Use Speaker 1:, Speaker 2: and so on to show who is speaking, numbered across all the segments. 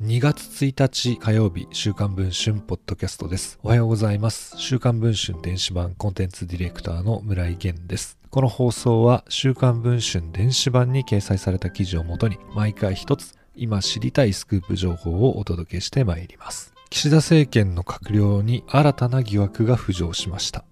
Speaker 1: 2月1日火曜日、週刊文春ポッドキャストです。おはようございます。週刊文春電子版コンテンツディレクターの村井源です。この放送は週刊文春電子版に掲載された記事をもとに毎回一つ今知りたいスクープ情報をお届けしてまいります。岸田政権の閣僚に新たな疑惑が浮上しました。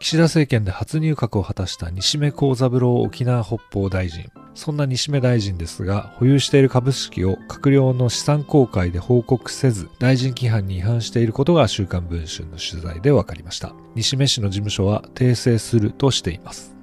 Speaker 1: 岸田政権で初入閣を果たした西目幸三郎沖縄北方大臣。そんな西目大臣ですが、保有している株式を閣僚の資産公開で報告せず、大臣規範に違反していることが週刊文春の取材で分かりました。西目氏の事務所は訂正するとしています。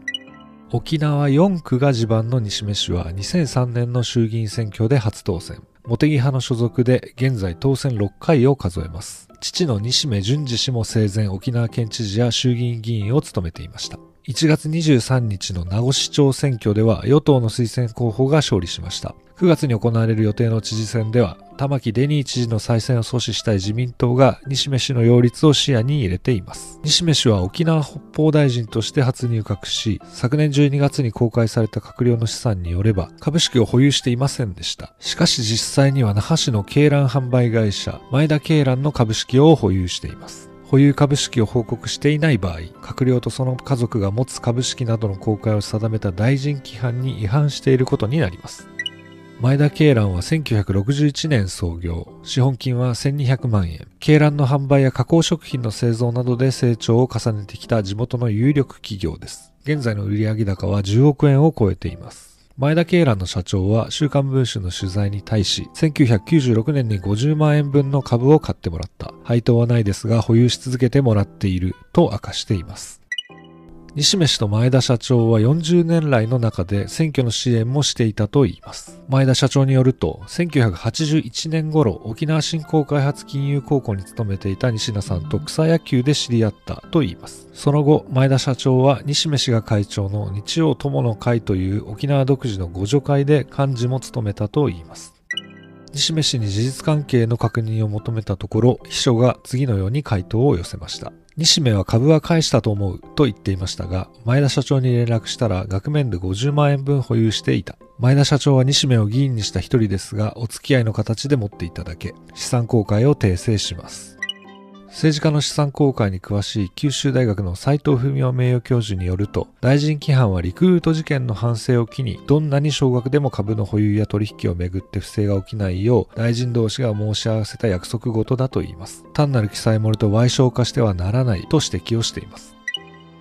Speaker 1: 沖縄4区が地盤の西目氏は2003年の衆議院選挙で初当選。茂木派の所属で現在当選6回を数えます。父の西目淳二氏も生前沖縄県知事や衆議院議員を務めていました。1月23日の名護市長選挙では与党の推薦候補が勝利しました。9月に行われる予定の知事選では、玉城デニー知事の再選を阻止したい自民党が西目氏の擁立を視野に入れています。西目氏は沖縄北方大臣として初入閣し、昨年12月に公開された閣僚の資産によれば、株式を保有していませんでした。しかし実際には那覇市の鶏卵販売会社、前田鶏卵の株式を保有しています。保有株式を報告していない場合、閣僚とその家族が持つ株式などの公開を定めた大臣規範に違反していることになります。前田鶏卵は1961年創業、資本金は1200万円、鶏卵の販売や加工食品の製造などで成長を重ねてきた地元の有力企業です。現在の売上高は10億円を超えています。前田慶蘭の社長は週刊文春の取材に対し、1996年に50万円分の株を買ってもらった。配当はないですが保有し続けてもらっていると明かしています。西目氏と前田社長は40年来の中で選挙の支援もしていたといいます。前田社長によると、1981年頃、沖縄振興開発金融高校に勤めていた西田さんと草野球で知り合ったといいます。その後、前田社長は西目氏が会長の日曜友の会という沖縄独自の互助会で幹事も務めたといいます。西目氏に事実関係の確認を求めたところ、秘書が次のように回答を寄せました。西目は株は返したと思うと言っていましたが、前田社長に連絡したら額面で50万円分保有していた。前田社長は西目を議員にした一人ですが、お付き合いの形で持っていただけ、資産公開を訂正します。政治家の資産公開に詳しい九州大学の斉藤文夫名誉教授によると、大臣規範はリクルート事件の反省を機に、どんなに少額でも株の保有や取引をめぐって不正が起きないよう、大臣同士が申し合わせた約束事だといいます。単なる記載漏れと賠償化してはならないと指摘をしています。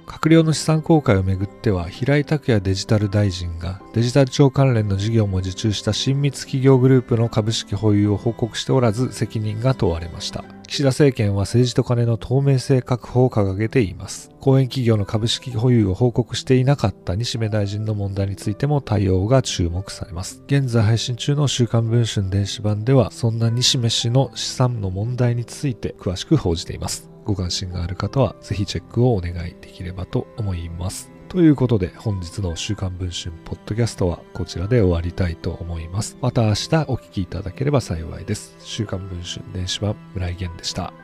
Speaker 1: 閣僚の資産公開をめぐっては平井拓也デジタル大臣がデジタル庁関連の事業も受注した親密企業グループの株式保有を報告しておらず責任が問われました岸田政権は政治と金の透明性確保を掲げています。公園企業の株式保有を報告していなかった西目大臣の問題についても対応が注目されます。現在配信中の週刊文春電子版ではそんな西目氏の資産の問題について詳しく報じています。ご関心がある方はぜひチェックをお願いできればと思います。ということで本日の週刊文春ポッドキャストはこちらで終わりたいと思います。また明日お聴きいただければ幸いです。週刊文春電子版村井源でした。